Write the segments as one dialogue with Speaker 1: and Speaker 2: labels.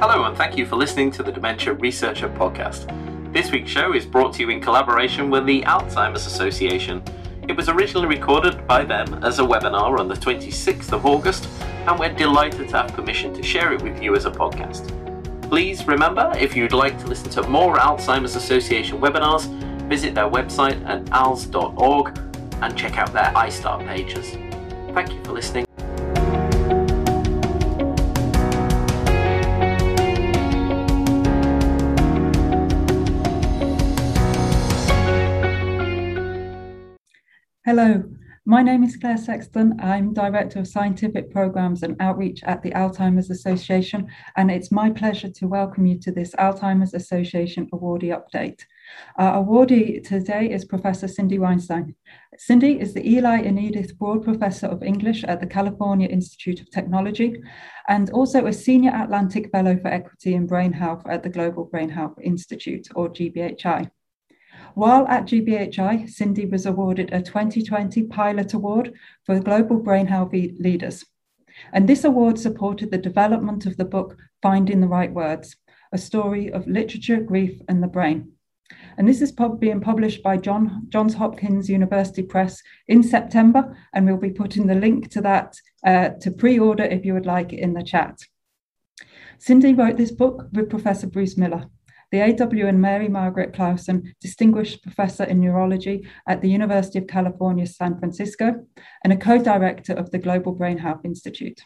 Speaker 1: Hello, and thank you for listening to the Dementia Researcher podcast. This week's show is brought to you in collaboration with the Alzheimer's Association. It was originally recorded by them as a webinar on the 26th of August, and we're delighted to have permission to share it with you as a podcast. Please remember, if you'd like to listen to more Alzheimer's Association webinars, visit their website at alz.org and check out their ISTAART pages. Thank you for listening.
Speaker 2: Hello, my name is Claire Sexton. I'm Director of Scientific Programs and Outreach at the Alzheimer's Association, and it's my pleasure to welcome you to this Alzheimer's Association awardee update. Our awardee today is Professor Cindy Weinstein. Cindy is the Eli and Edith Broad Professor of English at the California Institute of Technology and also a Senior Atlantic Fellow for Equity in Brain Health at the Global Brain Health Institute, or GBHI. While at GBHI, Cindy was awarded a 2020 Pilot Award for Global Brain Health Leaders. And this award supported the development of the book Finding the Right Words, a story of literature, grief, and the brain. And this is being published by John, Johns Hopkins University Press in September, and we'll be putting the link to that uh, to pre order if you would like in the chat. Cindy wrote this book with Professor Bruce Miller the A.W. and Mary Margaret Clausen Distinguished Professor in Neurology at the University of California, San Francisco, and a co director of the Global Brain Health Institute.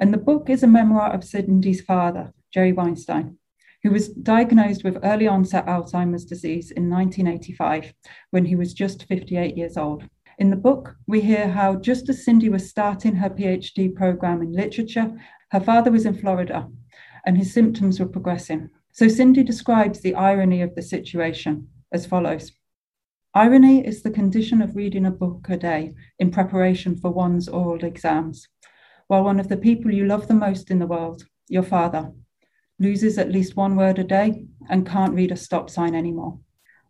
Speaker 2: And the book is a memoir of Cindy's father, Jerry Weinstein, who was diagnosed with early onset Alzheimer's disease in 1985 when he was just 58 years old. In the book, we hear how just as Cindy was starting her PhD program in literature, her father was in Florida and his symptoms were progressing. So Cindy describes the irony of the situation as follows Irony is the condition of reading a book a day in preparation for one's oral exams, while one of the people you love the most in the world, your father, loses at least one word a day and can't read a stop sign anymore.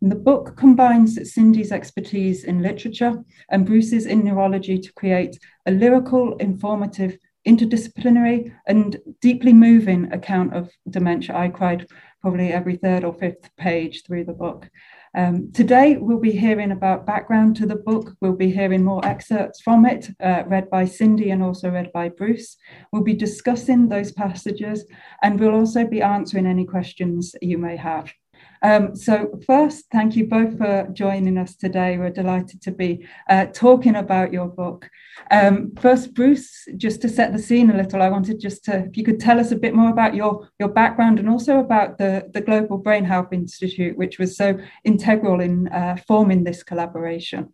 Speaker 2: And the book combines Cindy's expertise in literature and Bruce's in neurology to create a lyrical, informative, interdisciplinary and deeply moving account of dementia. I cried probably every third or fifth page through the book. Um, today, we'll be hearing about background to the book. We'll be hearing more excerpts from it, uh, read by Cindy and also read by Bruce. We'll be discussing those passages, and we'll also be answering any questions you may have. Um, so, first, thank you both for joining us today. We're delighted to be uh, talking about your book. Um, first, Bruce, just to set the scene a little, I wanted just to, if you could tell us a bit more about your, your background and also about the, the Global Brain Health Institute, which was so integral in uh, forming this collaboration.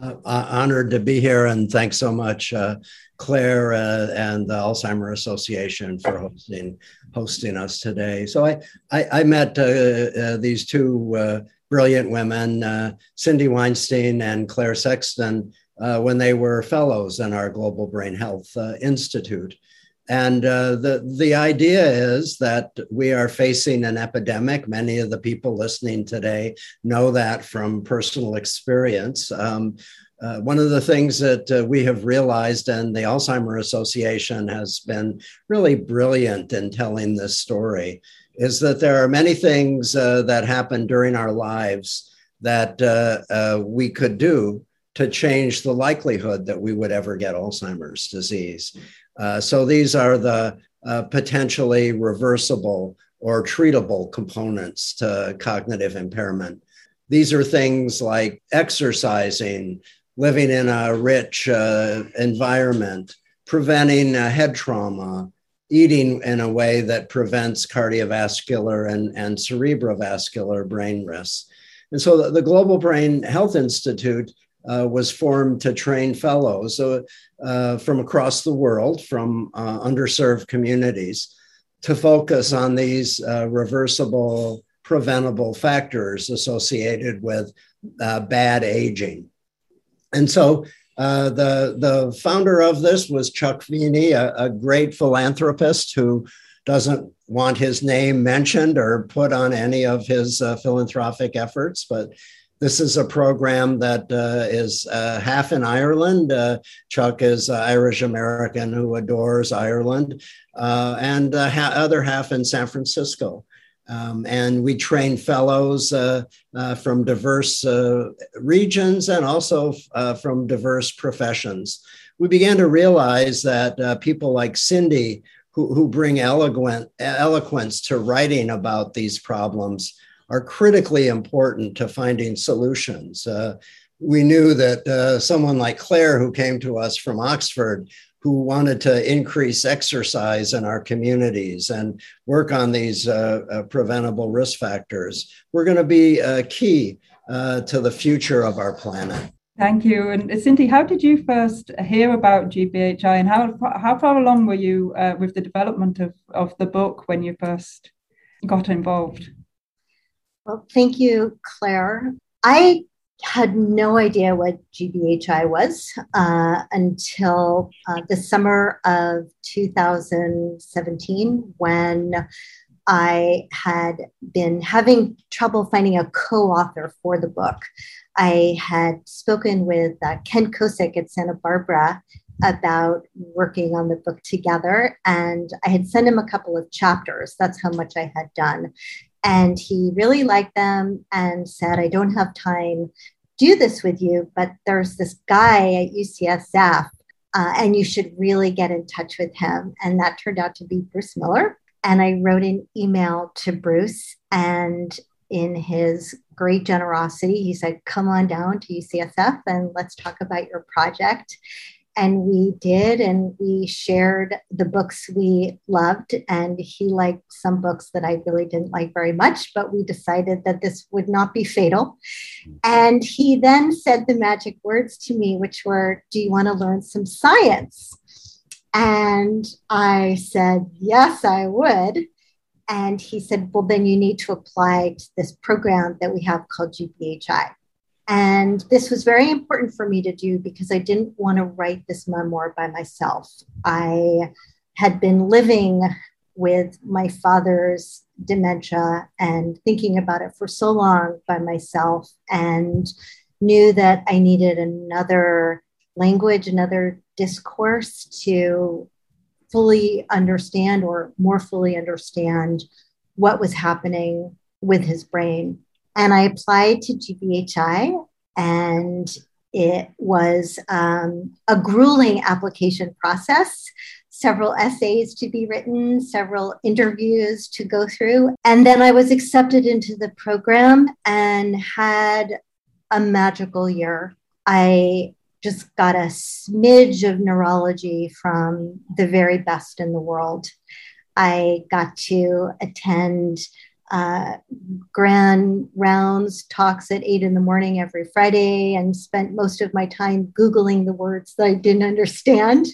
Speaker 3: I'm uh, honored to be here, and thanks so much, uh, Claire uh, and the Alzheimer Association for hosting hosting us today. So I I, I met uh, uh, these two uh, brilliant women, Cindy Weinstein and Claire Sexton, when they were fellows in our Global Brain Health Institute. And uh, the, the idea is that we are facing an epidemic. Many of the people listening today know that from personal experience. Um, uh, one of the things that uh, we have realized, and the Alzheimer Association has been really brilliant in telling this story, is that there are many things uh, that happen during our lives that uh, uh, we could do to change the likelihood that we would ever get Alzheimer's disease. Uh, so these are the uh, potentially reversible or treatable components to cognitive impairment. These are things like exercising, living in a rich uh, environment, preventing uh, head trauma, eating in a way that prevents cardiovascular and, and cerebrovascular brain risks. And so the, the Global Brain Health Institute uh, was formed to train fellows uh, from across the world, from uh, underserved communities, to focus on these uh, reversible, preventable factors associated with uh, bad aging. And so uh, the, the founder of this was Chuck Feeney, a, a great philanthropist who doesn't want his name mentioned or put on any of his philanthropic efforts, but this is a program that uh, is uh, half in Ireland. Uh, Chuck is Irish American who adores Ireland, uh, and ha- other half in San Francisco. Um, and we train fellows uh, uh, from diverse regions and also from diverse professions. We began to realize that people like Cindy, who, who bring eloquent, eloquence to writing about these problems, are critically important to finding solutions. Uh, we knew that uh, someone like Claire, who came to us from Oxford, who wanted to increase exercise in our communities and work on these uh, uh preventable risk factors, were going to be uh, key uh, to the future of our planet.
Speaker 2: Thank you. And Cindy, how did you first hear about GBHI and how, how far along were you with the development of, of the book when you first got involved?
Speaker 4: Well, thank you, Claire. I had no idea what GBHI was uh, until uh, the summer of 2017 when I had been having trouble finding a co author for the book. I had spoken with uh, Ken Kosik at Santa Barbara about working on the book together, and I had sent him a couple of chapters. That's how much I had done. And he really liked them and said, I don't have time do this with you, but there's this guy at UCSF, uh, and you should really get in touch with him. And that turned out to be Bruce Miller. And I wrote an email to Bruce, and in his great generosity, he said, Come on down to UCSF and let's talk about your project and we did and we shared the books we loved and he liked some books that i really didn't like very much but we decided that this would not be fatal. And he then said the magic words to me which were do you want to learn some science? And i said yes i would. And he said well then you need to apply to this program that we have called gbhi and this was very important for me to do because I didn't want to write this memoir by myself. I had been living with my father's dementia and thinking about it for so long by myself and knew that I needed another language, another discourse to fully understand or more fully understand what was happening with his brain and I applied to GBHI, and it was um, a grueling application process. Several essays to be written, several interviews to go through. And then I was accepted into the program and had a magical year. I just got a smidge of neurology from the very best in the world. I got to attend uh, grand rounds talks at eight in the morning every Friday and spent most of my time Googling the words that I didn't understand.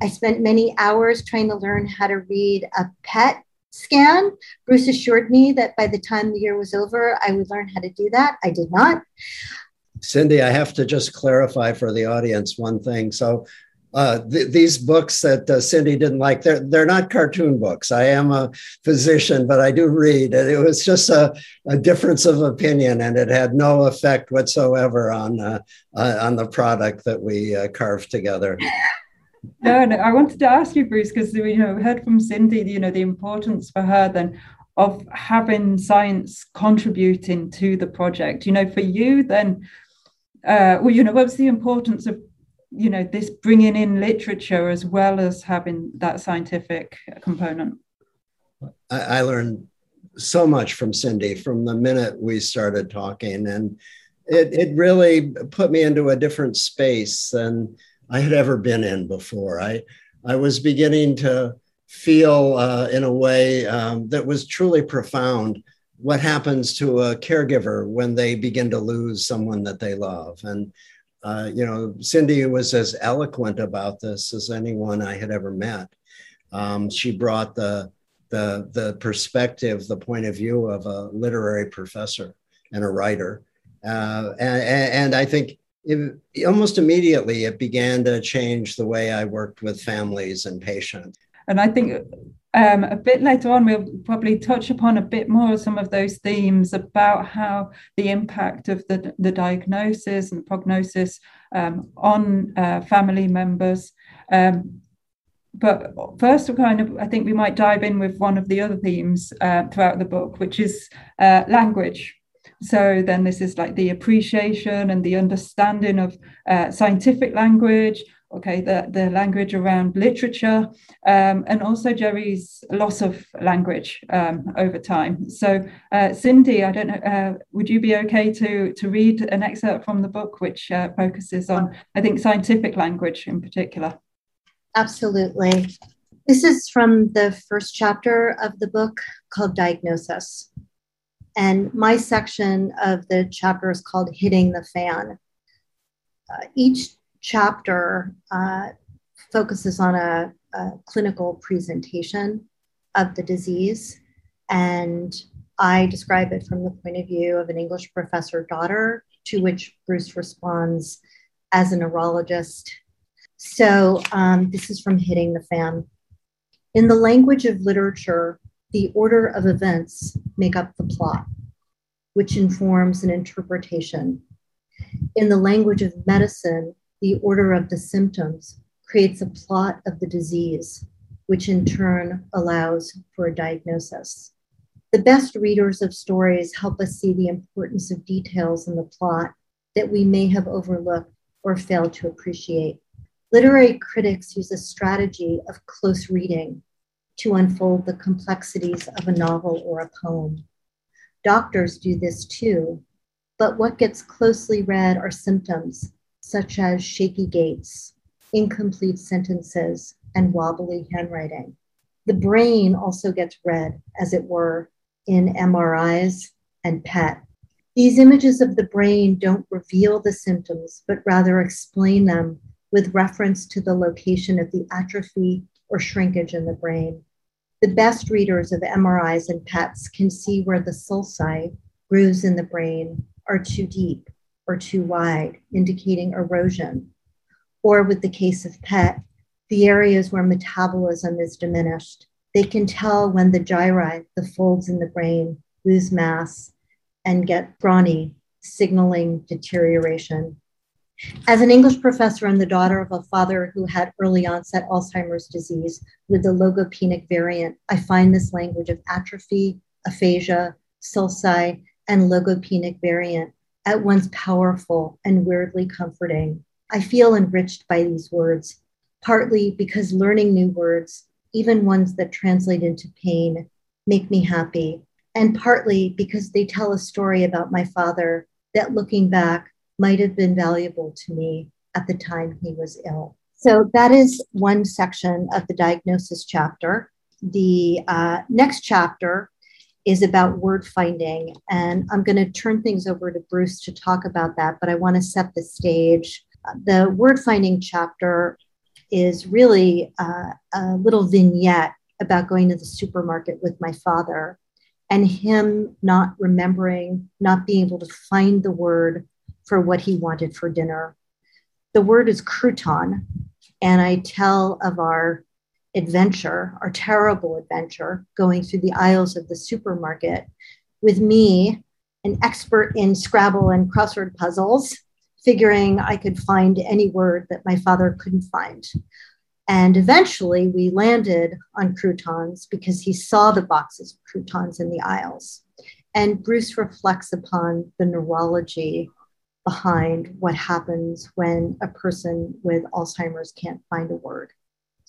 Speaker 4: I spent many hours trying to learn how to read a PET scan. Bruce assured me that by the time the year was over, I would learn how to do that. I did not.
Speaker 3: Cindy, I have to just clarify for the audience one thing. So, uh, th- these books that uh, Cindy didn't like, they're, they're not cartoon books. I am a physician, but I do read. And it was just a, a difference of opinion, and it had no effect whatsoever on, uh, uh on the product that we uh, carved together.
Speaker 2: No, no, I wanted to ask you, Bruce, because you know, heard from Cindy, you know, the importance for her then of having science contributing to the project. You know, for you, then, uh, well, you know, what's the importance of you know this bringing in literature as well as having that scientific component.
Speaker 3: I, I, learned so much from cindy from the minute we started talking and it, it really put me into a different space than i had ever been in before. I i was beginning to feel uh, in a way um, that was truly profound what happens to a caregiver when they begin to lose someone that they love. And uh, you know, Cindy was as eloquent about this as anyone I had ever met. Um, she brought the, the, the perspective, the point of view of a literary professor and a writer. Uh, and, and, I think it, almost immediately it began to change the way I worked with families and patients.
Speaker 2: And I think um, a bit later on, we'll probably touch upon a bit more of some of those themes about how the impact of the, the diagnosis and prognosis um, on uh, family members. Um, but first, we kind of, I think we might dive in with one of the other themes uh, throughout the book, which is uh, language. So then this is like the appreciation and the understanding of uh, scientific language, okay, the, the language around literature, um, and also Jerry's loss of language um, over time. So, uh, Cindy, I don't know, uh, would you be okay to, to read an excerpt from the book which uh, focuses on, I think, scientific language in particular?
Speaker 4: Absolutely. This is from the first chapter of the book called Diagnosis. And my section of the chapter is called Hitting the Fan. Uh, each chapter uh, focuses on a, a, clinical presentation of the disease. And I describe it from the point of view of an English professor daughter, to which Bruce responds as a neurologist. So um, this is from Hitting the Fan. In the language of literature, the order of events make up the plot, which informs an interpretation. In the language of medicine, the order of the symptoms creates a plot of the disease, which in turn allows for a diagnosis. The best readers of stories help us see the importance of details in the plot that we may have overlooked or failed to appreciate. Literary critics use a strategy of close reading to unfold the complexities of a novel or a poem. Doctors do this too, but what gets closely read are symptoms such as shaky gaits, incomplete sentences, and wobbly handwriting. The brain also gets read, as it were, in MRIs and PET. These images of the brain don't reveal the symptoms, but rather explain them with reference to the location of the atrophy or shrinkage in the brain. The best readers of MRIs and PETs can see where the sulci, grooves in the brain, are too deep or too wide, indicating erosion. Or with the case of PET, the areas where metabolism is diminished. They can tell when the gyri, the folds in the brain, lose mass and get scrawny, signaling deterioration. As an English professor and the daughter of a father who had early onset Alzheimer's disease with the logopenic variant, I find this language of atrophy, aphasia, sulci, and logopenic variant at once powerful and weirdly comforting. I feel enriched by these words, partly because learning new words, even ones that translate into pain, make me happy, and partly because they tell a story about my father that looking back might have been valuable to me at the time he was ill. So that is one section of the diagnosis chapter. The uh, next chapter is about word finding. And I'm going to turn things over to Bruce to talk about that, but I want to set the stage. The word finding chapter is really uh, a little vignette about going to the supermarket with my father and him not remembering, not being able to find the word for what he wanted for dinner. The word is crouton. And I tell of our adventure, our terrible adventure, going through the aisles of the supermarket with me, an expert in Scrabble and crossword puzzles, figuring I could find any word that my father couldn't find. And eventually we landed on croutons because he saw the boxes of croutons in the aisles. And Bruce reflects upon the neurology behind what happens when a person with Alzheimer's can't find a word.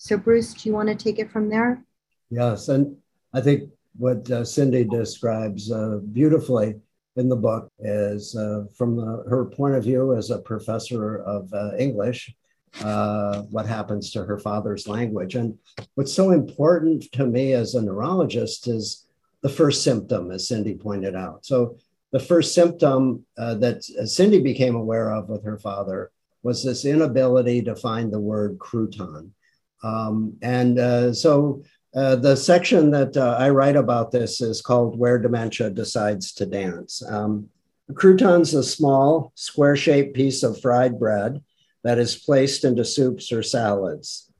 Speaker 4: So, Bruce, do you want to take it from there?
Speaker 3: Yes. And I think what uh, Cindy describes uh, beautifully in the book is uh, from the, her point of view as a professor of uh, English, uh, what happens to her father's language. And what's so important to me as a neurologist is the first symptom, as Cindy pointed out. So, the first symptom uh, that Cindy became aware of with her father was this inability to find the word crouton. Um, and uh, so uh, the section that uh, I write about this is called Where Dementia Decides to Dance. Um, a crouton's a small, square shaped piece of fried bread that is placed into soups or salads.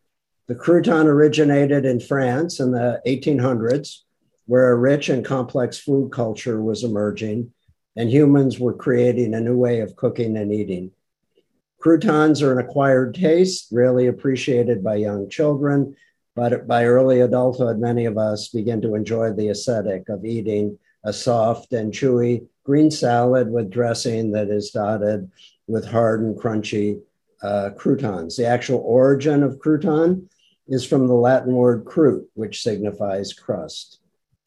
Speaker 3: The crouton originated in France in the 1800s, where a rich and complex food culture was emerging, and humans were creating a new way of cooking and eating. Croutons are an acquired taste, rarely appreciated by young children, but by early adulthood, many of us begin to enjoy the aesthetic of eating a soft and chewy green salad with dressing that is dotted with hard and crunchy uh, croutons. The actual origin of crouton is from the Latin word crute, which signifies crust.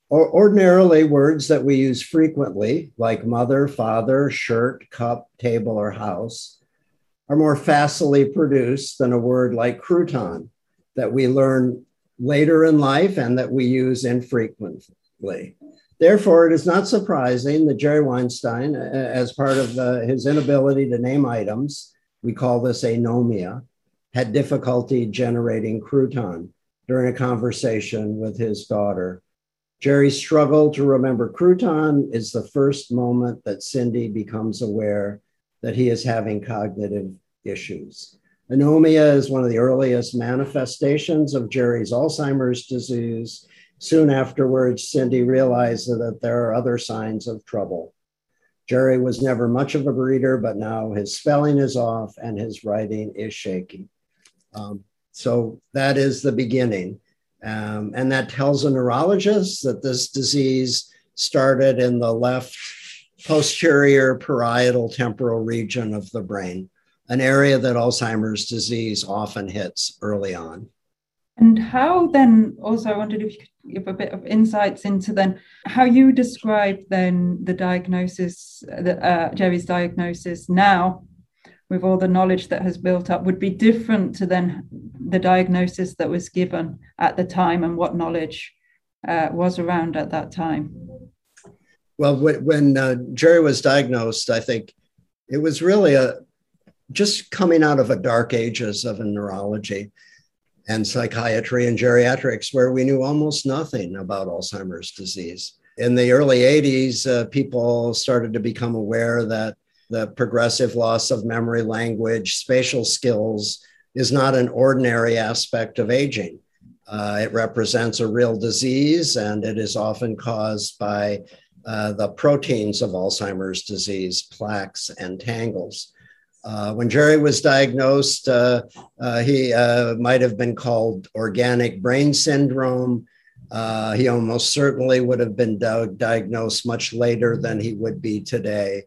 Speaker 3: Or ordinarily, words that we use frequently, like mother, father, shirt, cup, table, or house, are more facilely produced than a word like crouton that we learn later in life and that we use infrequently. Therefore, it is not surprising that Jerry Weinstein, as part of his inability to name items, we call this anomia, had difficulty generating crouton during a conversation with his daughter. Jerry's struggle to remember crouton is the first moment that Cindy becomes aware that he is having cognitive issues. Anomia is one of the earliest manifestations of Jerry's Alzheimer's disease. Soon afterwards, Cindy realized that there are other signs of trouble. Jerry was never much of a reader, but now his spelling is off and his writing is shaky. Um, so that is the beginning. Um, and that tells a neurologist that this disease started in the left posterior parietal temporal region of the brain an area that Alzheimer's disease often hits early on.
Speaker 2: And how then, also, I wondered if you could give a bit of insights into then how you describe then the diagnosis, the, uh, Jerry's diagnosis now, with all the knowledge that has built up, would be different to then the diagnosis that was given at the time and what knowledge uh, was around at that time.
Speaker 3: Well, when uh, Jerry was diagnosed, I think it was really a just coming out of a dark ages of neurology and psychiatry and geriatrics, where we knew almost nothing about Alzheimer's disease. In the early 80s, uh, people started to become aware that the progressive loss of memory, language, spatial skills is not an ordinary aspect of aging. Uh, it represents a real disease and it is often caused by uh, the proteins of Alzheimer's disease, plaques and tangles. Uh, when Jerry was diagnosed, uh, uh, he uh, might have been called organic brain syndrome. Uh, he almost certainly would have been di- diagnosed much later than he would be today.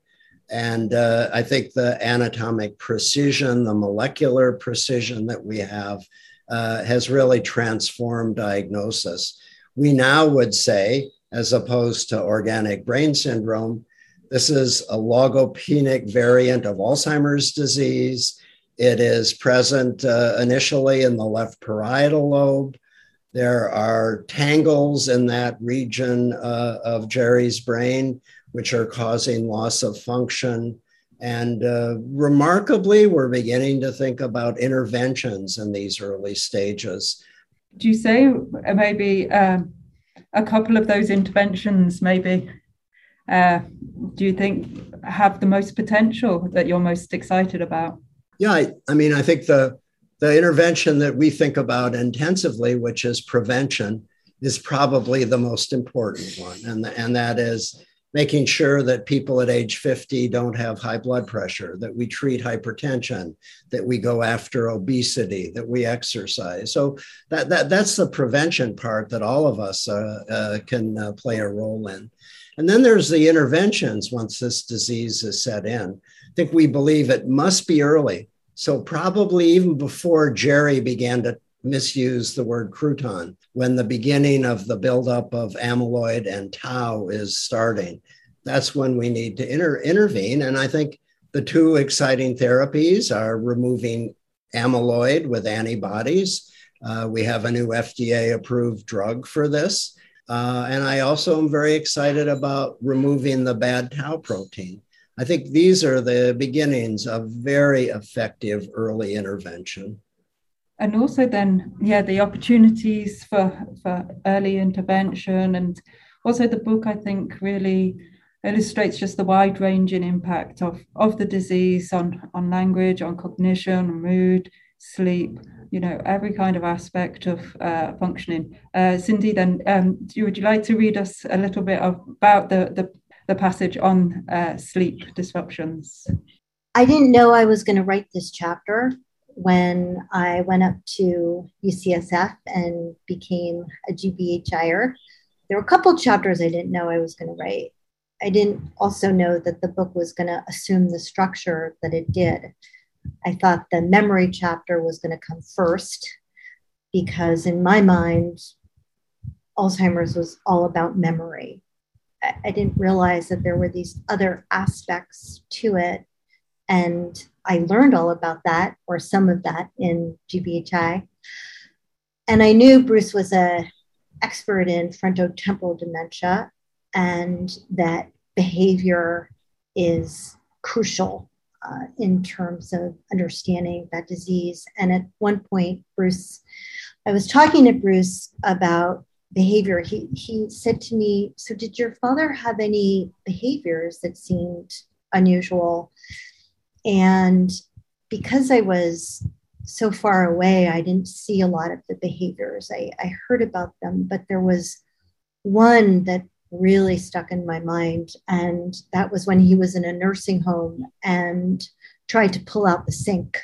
Speaker 3: And I think the anatomic precision, the molecular precision that we have, has really transformed diagnosis. We now would say, as opposed to organic brain syndrome, this is a logopenic variant of Alzheimer's disease. It is present uh, initially in the left parietal lobe. There are tangles in that region uh, of Jerry's brain, which are causing loss of function. And uh, remarkably, we're beginning to think about interventions in these early stages.
Speaker 2: Do you say maybe um, a couple of those interventions, maybe uh, do you think have the most potential that you're most excited about?
Speaker 3: Yeah, I, I mean, I think the the intervention that we think about intensively, which is prevention, is probably the most important one, and and that is making sure that people at age 50 don't have high blood pressure, that we treat hypertension, that we go after obesity, that we exercise. So that, that that's the prevention part that all of us uh, uh, can uh, play a role in. And then there's the interventions once this disease is set in. I think we believe it must be early. So, probably even before Jerry began to misuse the word crouton, when the beginning of the buildup of amyloid and tau is starting, that's when we need to inter- intervene. And I think the two exciting therapies are removing amyloid with antibodies. Uh, we have a new FDA approved drug for this. Uh, and I also am very excited about removing the bad tau protein. I think these are the beginnings of very effective early intervention.
Speaker 2: And also, then, yeah, the opportunities for, for early intervention. And also, the book, I think, really illustrates just the wide ranging impact of, of the disease on, on language, on cognition, mood, sleep, you know, every kind of aspect of uh, functioning. Uh, Cindy, then, um, would you like to read us a little bit of, about the, the, the passage on uh, sleep disruptions?
Speaker 4: I didn't know I was going to write this chapter when I went up to UCSF and became a GBHIer. There were a couple chapters I didn't know I was going to write. I didn't also know that the book was going to assume the structure that it did. I thought the memory chapter was going to come first because, in my mind, Alzheimer's was all about memory. I, didn't realize that there were these other aspects to it. And I learned all about that, or some of that, in GBHI. And I knew Bruce was a expert in frontotemporal dementia and that behavior is crucial uh, in terms of understanding that disease. And at one point, Bruce, I was talking to Bruce about behavior. He, he said to me, So, did your father have any behaviors that seemed unusual? And because I was so far away, I didn't see a lot of the behaviors. I, I heard about them, but there was one that really stuck in my mind. And that was when he was in a nursing home and tried to pull out the sink.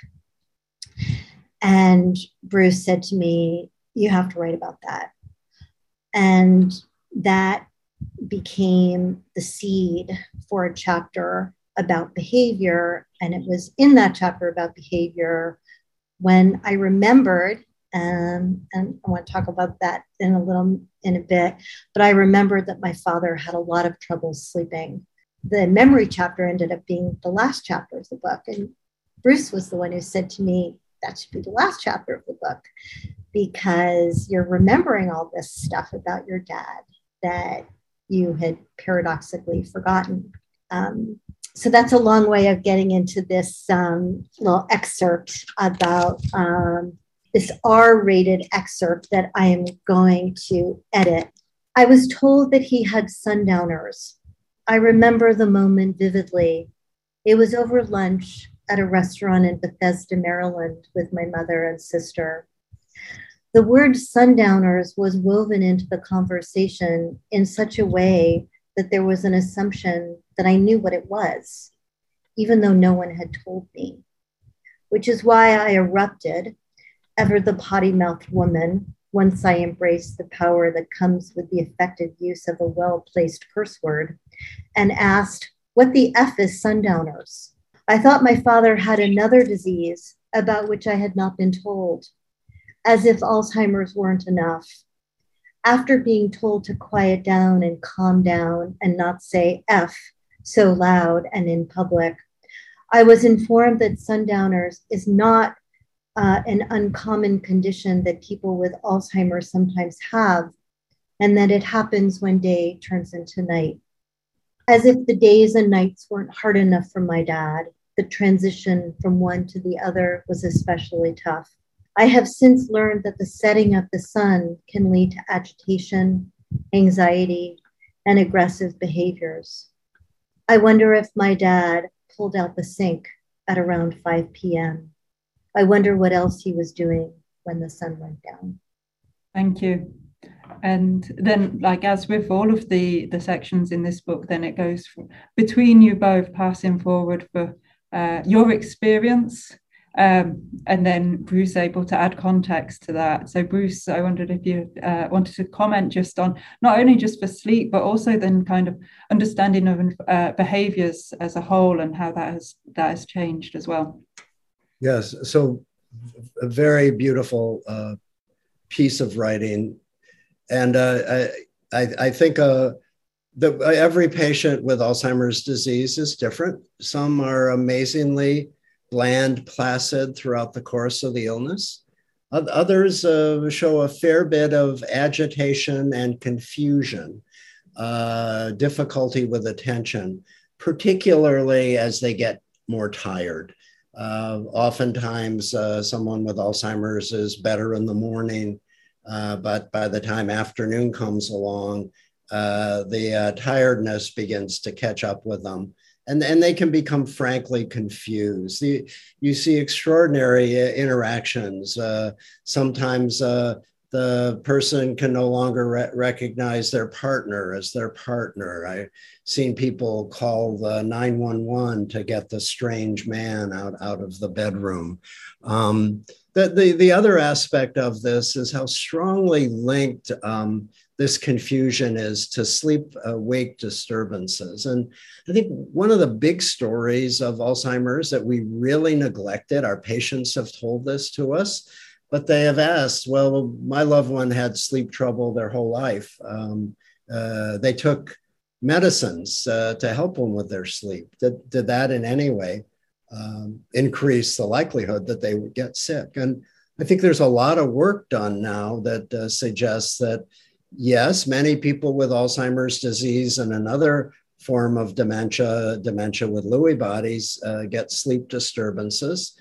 Speaker 4: And Bruce said to me, You have to write about that. And that became the seed for a chapter about behavior. And it was in that chapter about behavior when I remembered um, and I want to talk about that in a little in a bit. But I remembered that my father had a lot of trouble sleeping. The memory chapter ended up being the last chapter of the book, and Bruce was the one who said to me, "That should be the last chapter of the book, because you're remembering all this stuff about your dad that you had paradoxically forgotten." Um, so that's a long way of getting into this um, little excerpt about um, this R rated excerpt that I am going to edit. I was told that he had sundowners. I remember the moment vividly. It was over lunch at a restaurant in Bethesda, Maryland, with my mother and sister. The word sundowners was woven into the conversation in such a way that there was an assumption that I knew what it was, even though no one had told me, which is why I erupted ever the potty mouthed woman, once I embraced the power that comes with the effective use of a well placed curse word, and asked, What the F is sundowners? I thought my father had another disease about which I had not been told, as if Alzheimer's weren't enough. After being told to quiet down and calm down and not say F so loud and in public, I was informed that sundowners is not uh, an uncommon condition that people with Alzheimer's sometimes have, and that it happens when day turns into night. As if the days and nights weren't hard enough for my dad, the transition from one to the other was especially tough. I have since learned that the setting of the sun can lead to agitation, anxiety, and aggressive behaviors. I wonder if my dad pulled out the sink at around 5 p.m. I wonder what else he was doing when the sun went down.
Speaker 2: Thank you. And then, like as with all of the the sections in this book, then it goes between you both passing forward for uh, your experience, um, and then Bruce able to add context to that. So, Bruce, I wondered if you uh, wanted to comment just on not only just for sleep, but also then kind of understanding of uh, behaviors as a whole and how that has that has changed as well.
Speaker 3: Yes. So, a very beautiful uh, piece of writing. And uh, I, I, think uh, that every patient with Alzheimer's disease is different. Some are amazingly bland, placid throughout the course of the illness. Others uh, show a fair bit of agitation and confusion, uh, difficulty with attention, particularly as they get more tired. Uh, oftentimes, uh, someone with Alzheimer's is better in the morning, uh, but by the time afternoon comes along, uh, the tiredness begins to catch up with them. And, and they can become frankly confused. You, you see extraordinary uh, interactions. Uh, sometimes uh, the person can no longer re- recognize their partner as their partner. I've seen people call the 911 to get the strange man out, out of the bedroom. Um, the, the, the other aspect of this is how strongly linked um, this confusion is to sleep wake disturbances. And I think one of the big stories of Alzheimer's that we really neglected, our patients have told this to us, but they have asked, well, my loved one had sleep trouble their whole life. Um, uh, they took medicines uh, to help them with their sleep. Did, did that in any way um, increase the likelihood that they would get sick? And I think there's a lot of work done now that uh, suggests that yes, many people with Alzheimer's disease and another form of dementia, dementia with Lewy bodies, uh, get sleep disturbances.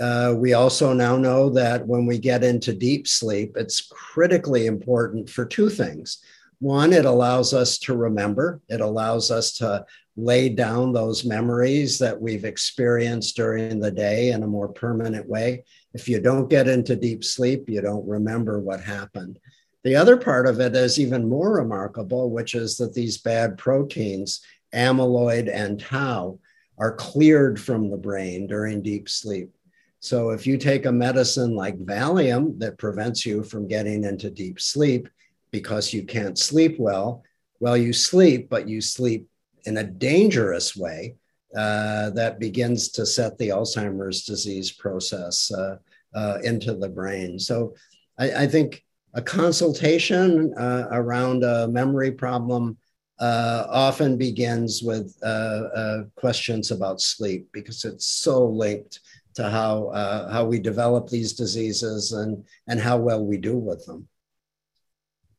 Speaker 3: Uh, we also now know that when we get into deep sleep, it's critically important for two things. One, it allows us to remember, it allows us to lay down those memories that we've experienced during the day in a more permanent way. If you don't get into deep sleep, you don't remember what happened. The other part of it is even more remarkable, which is that these bad proteins, amyloid and tau, are cleared from the brain during deep sleep. So if you take a medicine like Valium that prevents you from getting into deep sleep because you can't sleep well, well, you sleep, but you sleep in a dangerous way uh, that begins to set the Alzheimer's disease process uh, uh, into the brain. So I, I, think a consultation uh, around a memory problem uh, often begins with uh, questions about sleep because it's so linked to how uh, how we develop these diseases and and how well we do with them.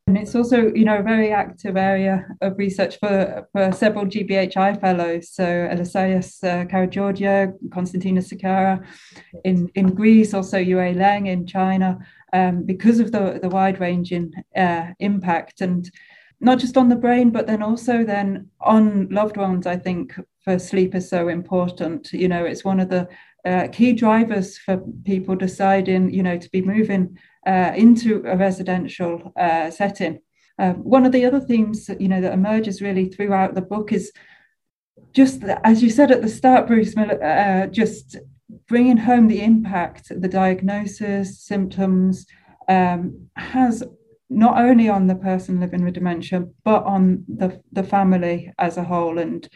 Speaker 2: And it's also, you know, a very active area of research for, for several GBHI fellows. So Eleftherios uh, Karageorgiou, Konstantinos Sikara in, in Greece, also Yue Leng in China, um, because of the, the wide-ranging uh, impact and not just on the brain, but then also then on loved ones, I think for sleep is so important. You know, it's one of the uh, key drivers for people deciding, you know, to be moving uh, into a residential uh, setting. Um, one of the other themes, you know, that emerges really throughout the book is just as you said at the start, Bruce, uh, just bringing home the impact the diagnosis, symptoms um, has not only on the person living with dementia, but on the, the family as a whole. And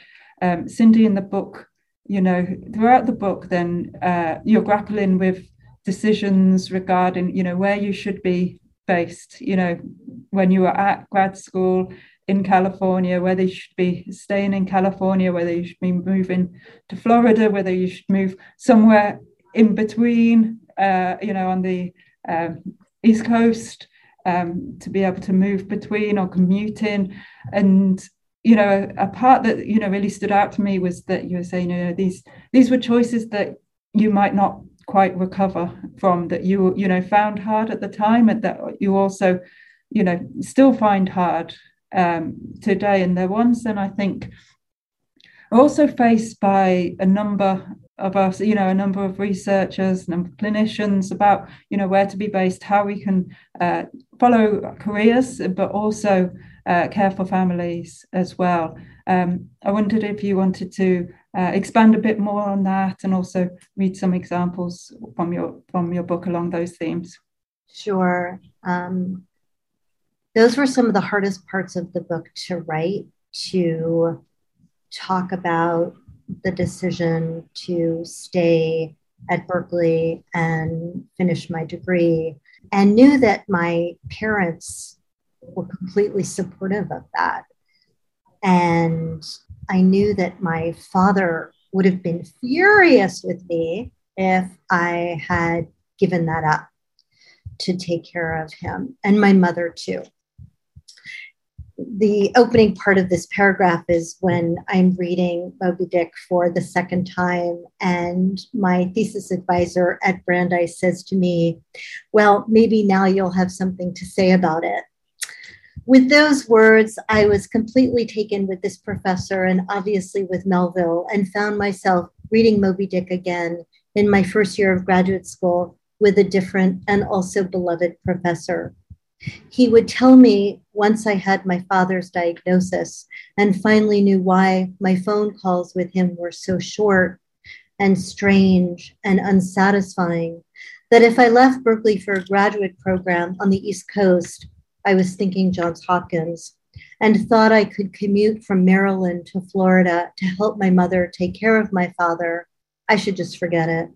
Speaker 2: um, Cindy in the book you know, throughout the book, then uh, you're grappling with decisions regarding, you know, where you should be based, you know, when you were at grad school in California, whether you should be staying in California, whether you should be moving to Florida, whether you should move somewhere in between, uh, you know, on the um, East Coast um, to be able to move between or commuting. And you know, a part that you know really stood out to me was that you were saying, you know, these these were choices that you might not quite recover from, that you you know found hard at the time, and that you also, you know, still find hard um, today. And they're ones then I think are also faced by a number of us, you know, a number of researchers, of clinicians about, you know, where to be based, how we can uh, follow careers, but also uh, care for families as well. Um, I wondered if you wanted to uh, expand a bit more on that and also read some examples from your from your book along those themes.
Speaker 4: Sure. Um, those were some of the hardest parts of the book to write to talk about the decision to stay at Berkeley and finish my degree and knew that my parents were completely supportive of that. And I knew that my father would have been furious with me if I had given that up to take care of him and my mother too. The opening part of this paragraph is when I'm reading Moby Dick for the second time, and my thesis advisor at Brandeis says to me, Well, maybe now you'll have something to say about it. with those words, I was completely taken with this professor and obviously with Melville, and found myself reading Moby Dick again in my first year of graduate school with a different and also beloved professor. He would tell me once I had my father's diagnosis and finally knew why my phone calls with him were so short and strange and unsatisfying that if I left Berkeley for a graduate program on the East Coast, I was thinking Johns Hopkins and thought I could commute from Maryland to Florida to help my mother take care of my father, I should just forget it.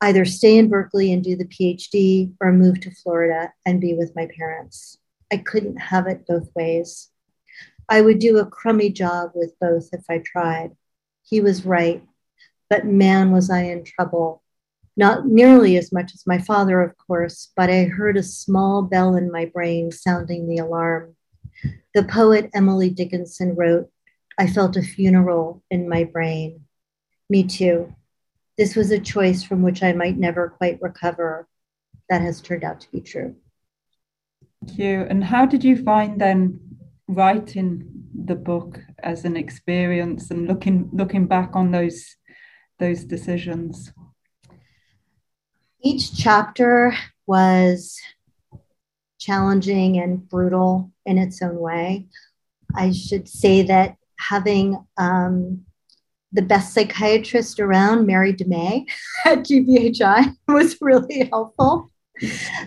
Speaker 4: Either stay in Berkeley and do the PhD or move to Florida and be with my parents. I couldn't have it both ways. I would do a crummy job with both if I tried. He was right, but man, was I in trouble. Not nearly as much as my father, of course, but I heard a small bell in my brain sounding the alarm. The poet Emily Dickinson wrote, I felt a funeral in my brain. Me too. This was a choice from which I might never quite recover. That has turned out to be true.
Speaker 2: Thank you. And how did you find then writing the book as an experience and looking looking back on those those decisions?
Speaker 4: Each chapter was challenging and brutal in its own way. I should say that having um, the best psychiatrist around, Mary DeMay at GBHI, was really helpful.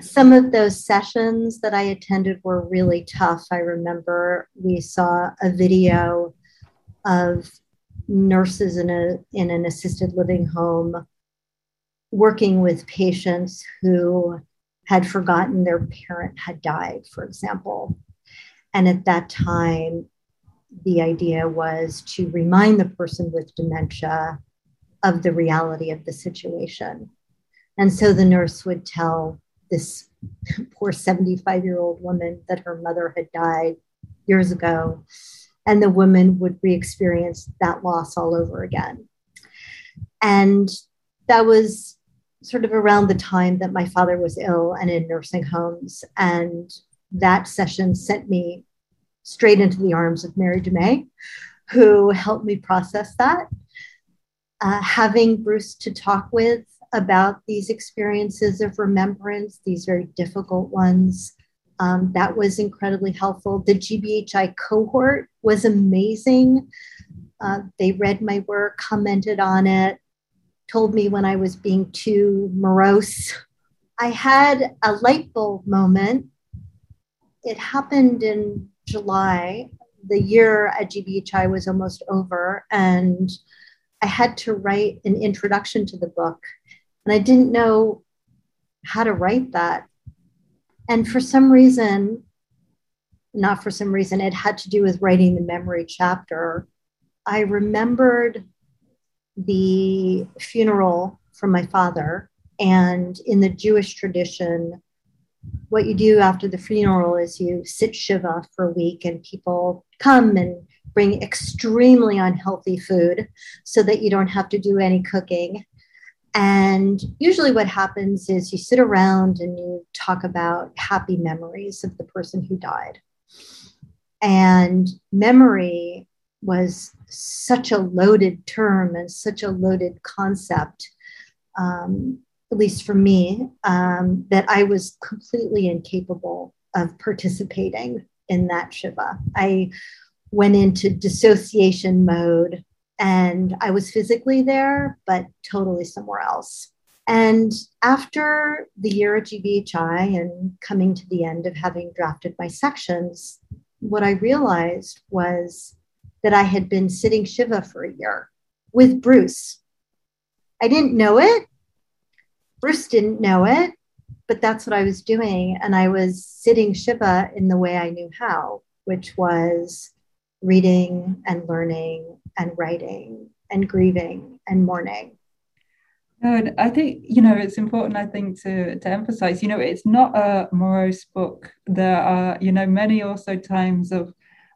Speaker 4: Some of those sessions that I attended were really tough. I remember we saw a video of nurses in a in an assisted living home working with patients who had forgotten their parent had died, for example. And at that time, the idea was to remind the person with dementia of the reality of the situation. And so the nurse would tell this poor 75 year old woman that her mother had died years ago, and the woman would re experience that loss all over again. And that was sort of around the time that my father was ill and in nursing homes. And that session sent me straight into the arms of Mary DeMay, who helped me process that. Uh, having Bruce to talk with about these experiences of remembrance, these very difficult ones, um, that was incredibly helpful. The GBHI cohort was amazing. Uh, they read my work, commented on it, told me when I was being too morose. I had a light bulb moment. It happened in July. The year at GBHI was almost over, and I had to write an introduction to the book. And I didn't know how to write that. And for some reason, not for some reason, it had to do with writing the memory chapter. I remembered the funeral for my father. And in the Jewish tradition, what you do after the funeral is you sit Shiva for a week, and people come and bring extremely unhealthy food so that you don't have to do any cooking. And usually, what happens is you sit around and you talk about happy memories of the person who died. And memory was such a loaded term and such a loaded concept, um, at least for me, um, that I was completely incapable of participating in that Shiva. I went into dissociation mode and I was physically there, but totally somewhere else. And after the year at GBHI and coming to the end of having drafted my sections, what I realized was that I had been sitting Shiva for a year with Bruce. I didn't know it. Bruce didn't know it, but that's what I was doing. And I was sitting Shiva in the way I knew how, which was reading and learning and writing and grieving and mourning.
Speaker 2: and I think you know it's important. I think to to emphasize, you know, it's not a morose book. There are you know many also times of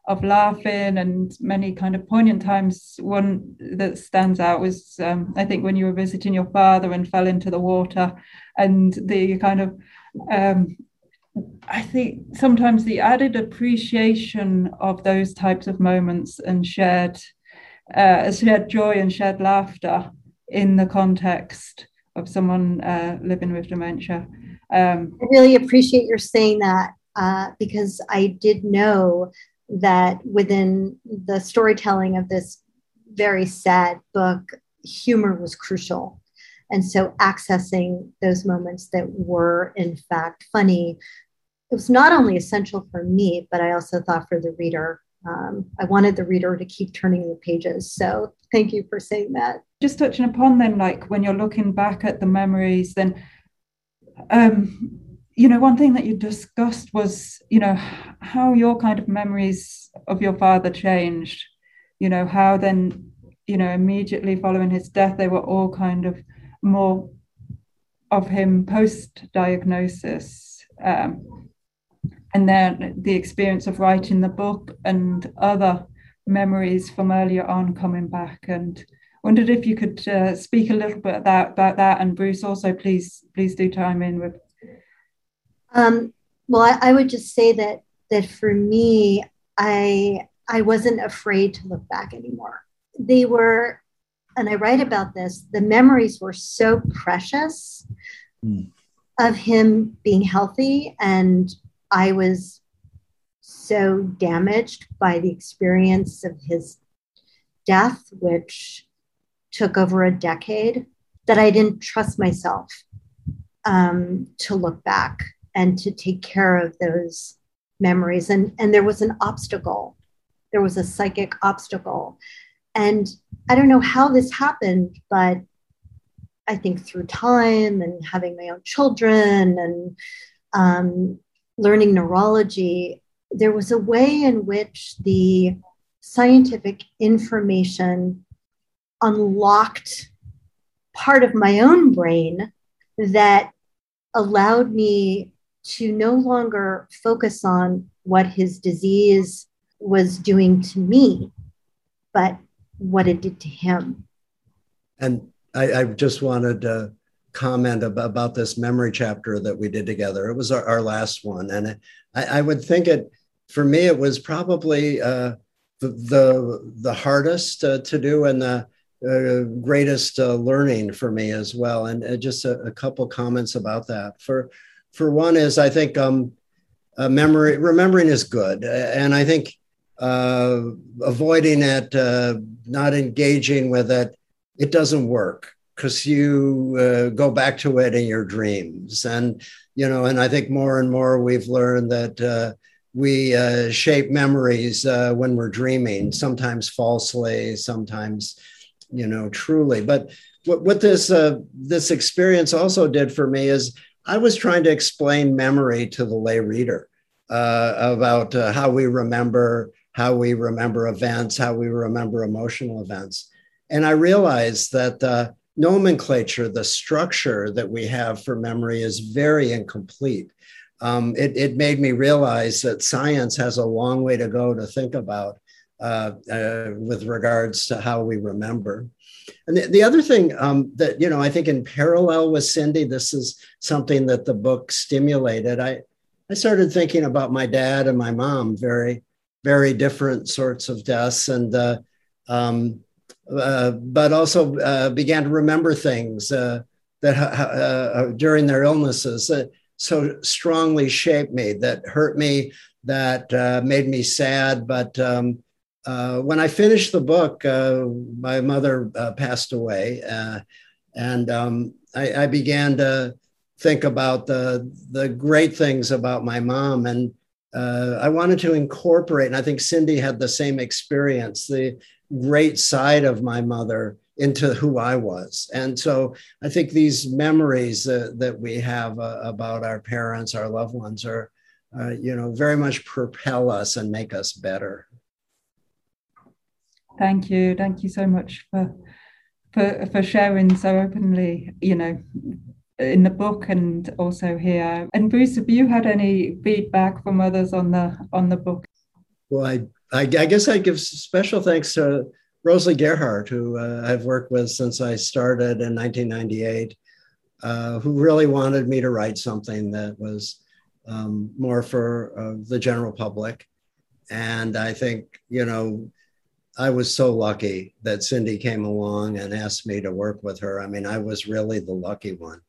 Speaker 2: of laughing and many kind of poignant times. One that stands out was um, I think when you were visiting your father and fell into the water, and the kind of um, I think sometimes the added appreciation of those types of moments and shared uh, shared joy and shared laughter in the context of someone uh, living with dementia.
Speaker 4: Um, I really appreciate your saying that uh, because I did know that within the storytelling of this very sad book, humor was crucial. And so accessing those moments that were in fact funny, it was not only essential for me, but I also thought for the reader. Um, I wanted the reader to keep turning the pages. So thank you for saying that.
Speaker 2: Just touching upon then, like when you're looking back at the memories, then um, you know, one thing that you discussed was, you know, how your kind of memories of your father changed, you know, how then, you know, immediately following his death, they were all kind of more of him post diagnosis. Um, and then the experience of writing the book and other memories from earlier on coming back and wondered if you could uh, speak a little bit about, about that and bruce also please please do chime in with
Speaker 4: um, well, I, I, would just say that that for me, I I wasn't afraid to look back anymore. They were, and I write about this. The memories were so precious mm. of him being healthy, and I was so damaged by the experience of his death, which took over a decade, that I didn't trust myself um, to look back and to take care of those memories. And, and there was an obstacle, there was a psychic obstacle. And I don't know how this happened, but I think through time and having my own children and um, learning neurology, there was a way in which the scientific information unlocked part of my own brain that allowed me to no longer focus on what his disease was doing to me, but what it did to him.
Speaker 3: And I, I just wanted to comment about, about, this memory chapter that we did together. It was our, our last one. And I, I, would think it, for me, it was probably uh, the, the, the, hardest uh, to do and the uh, greatest uh, learning for me as well. And uh, just a, a couple comments about that. For, for one is I think um, memory remembering is good, and I think uh, avoiding it, uh, not engaging with it, it doesn't work because you uh, go back to it in your dreams, and you know, and I think more and more we've learned that. Uh, we uh, shape memories when we're dreaming, sometimes falsely, sometimes, you know, truly. But what, what this this experience also did for me is I was trying to explain memory to the lay reader uh, about uh, how we remember, how we remember events, how we remember emotional events. And I realized that the nomenclature, the structure that we have for memory is very incomplete. Um, it, it, made me realize that science has a long way to go to think about uh, uh with regards to how we remember. And the, the other thing um, that, you know, I think in parallel with Cindy, this is something that the book stimulated. I, I started thinking about my dad and my mom, very, very different sorts of deaths. And, uh, um, uh, but also uh, began to remember things uh, that uh, during their illnesses that so strongly shaped me, that hurt me, that uh, made me sad, but um, uh, when I finished the book, uh, my mother uh, passed away, uh, and um, I, I, began to think about the the great things about my mom, and uh, I wanted to incorporate. And I think Cindy had the same experience, the great side of my mother into who I was. And so I think these memories that we have about our parents, our loved ones, are, you know, very much propel us and make us better.
Speaker 2: Thank you. Thank you so much for for for sharing so openly, you know, in the book and also here. And Bruce, have you had any feedback from others on the on the book?
Speaker 3: Well, I I, I guess I give special thanks to Rosalie Gearhart, who uh, I've worked with since I started in 1998, uh, who really wanted me to write something that was um, more for uh, the general public. And I think, you know, I was so lucky that Cindy came along and asked me to work with her. I mean, I was really the lucky one.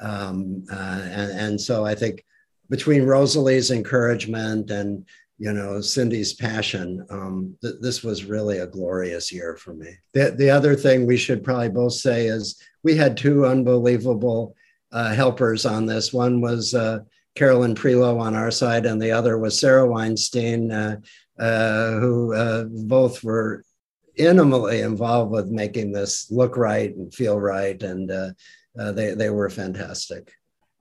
Speaker 3: Um, uh, and, and so I think between Rosalie's encouragement and you know Cindy's passion, um, th- this was really a glorious year for me. The, the other thing we should probably both say is we had two unbelievable uh, helpers on this. One was uh, Carolyn Prelo on our side, and the other was Sarah Weinstein, uh, who uh, both were intimately involved with making this look right and feel right, and uh, they they were fantastic.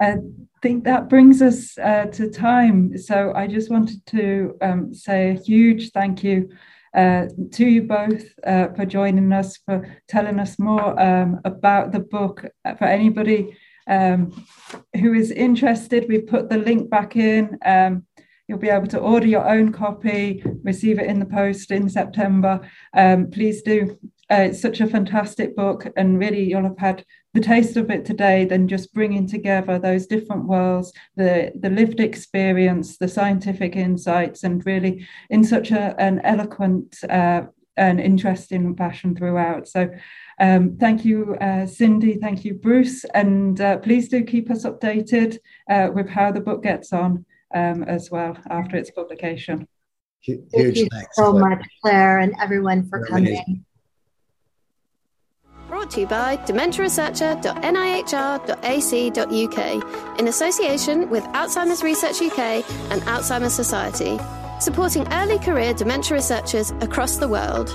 Speaker 2: I think that brings us uh, to time. So I just wanted to um, say a huge thank you uh, to you both uh, for joining us, for telling us more um, about the book. For anybody um, who is interested, we put the link back in. You'll be able to order your own copy, receive it in the post in September. Um, please do. Uh, it's such a fantastic book, and really, you'll have had the taste of it today Then just bringing together those different worlds the the lived experience the scientific insights and really in such a, an eloquent uh, and interesting fashion throughout so um, thank you uh, cindy thank you bruce and uh, please do keep us updated uh, with how the book gets on um, as well after its publication
Speaker 3: huge
Speaker 4: thank you
Speaker 3: thanks,
Speaker 4: so Claire. much claire and everyone for You're coming amazing
Speaker 5: brought to you by dementiaresearcher.nihr.ac.uk in association with Alzheimer's Research UK and Alzheimer's Society, supporting early career dementia researchers across the world.